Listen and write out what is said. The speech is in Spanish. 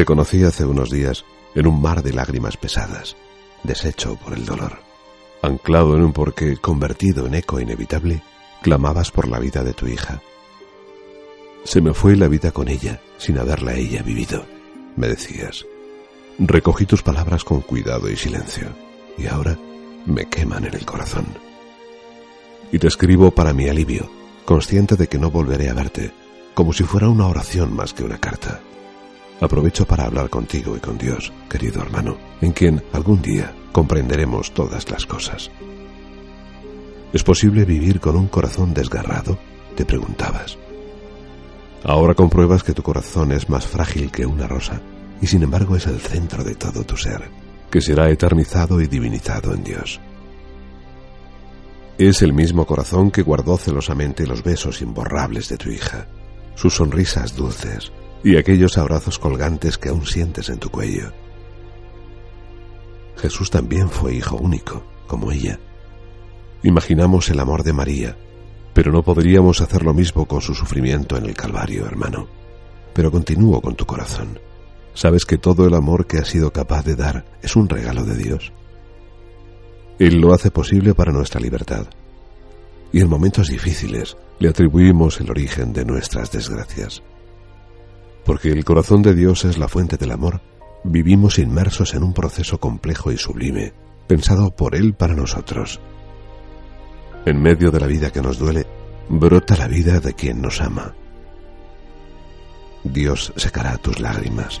Te conocí hace unos días en un mar de lágrimas pesadas, deshecho por el dolor. Anclado en un porqué convertido en eco inevitable, clamabas por la vida de tu hija. Se me fue la vida con ella, sin haberla ella vivido, me decías. Recogí tus palabras con cuidado y silencio, y ahora me queman en el corazón. Y te escribo para mi alivio, consciente de que no volveré a verte, como si fuera una oración más que una carta. Aprovecho para hablar contigo y con Dios, querido hermano, en quien algún día comprenderemos todas las cosas. ¿Es posible vivir con un corazón desgarrado? Te preguntabas. Ahora compruebas que tu corazón es más frágil que una rosa, y sin embargo es el centro de todo tu ser, que será eternizado y divinizado en Dios. Es el mismo corazón que guardó celosamente los besos imborrables de tu hija, sus sonrisas dulces, y aquellos abrazos colgantes que aún sientes en tu cuello. Jesús también fue hijo único, como ella. Imaginamos el amor de María, pero no podríamos hacer lo mismo con su sufrimiento en el Calvario, hermano. Pero continúo con tu corazón. ¿Sabes que todo el amor que has sido capaz de dar es un regalo de Dios? Él lo hace posible para nuestra libertad. Y en momentos difíciles le atribuimos el origen de nuestras desgracias porque el corazón de Dios es la fuente del amor, vivimos inmersos en un proceso complejo y sublime, pensado por Él para nosotros. En medio de la vida que nos duele, brota la vida de quien nos ama. Dios secará tus lágrimas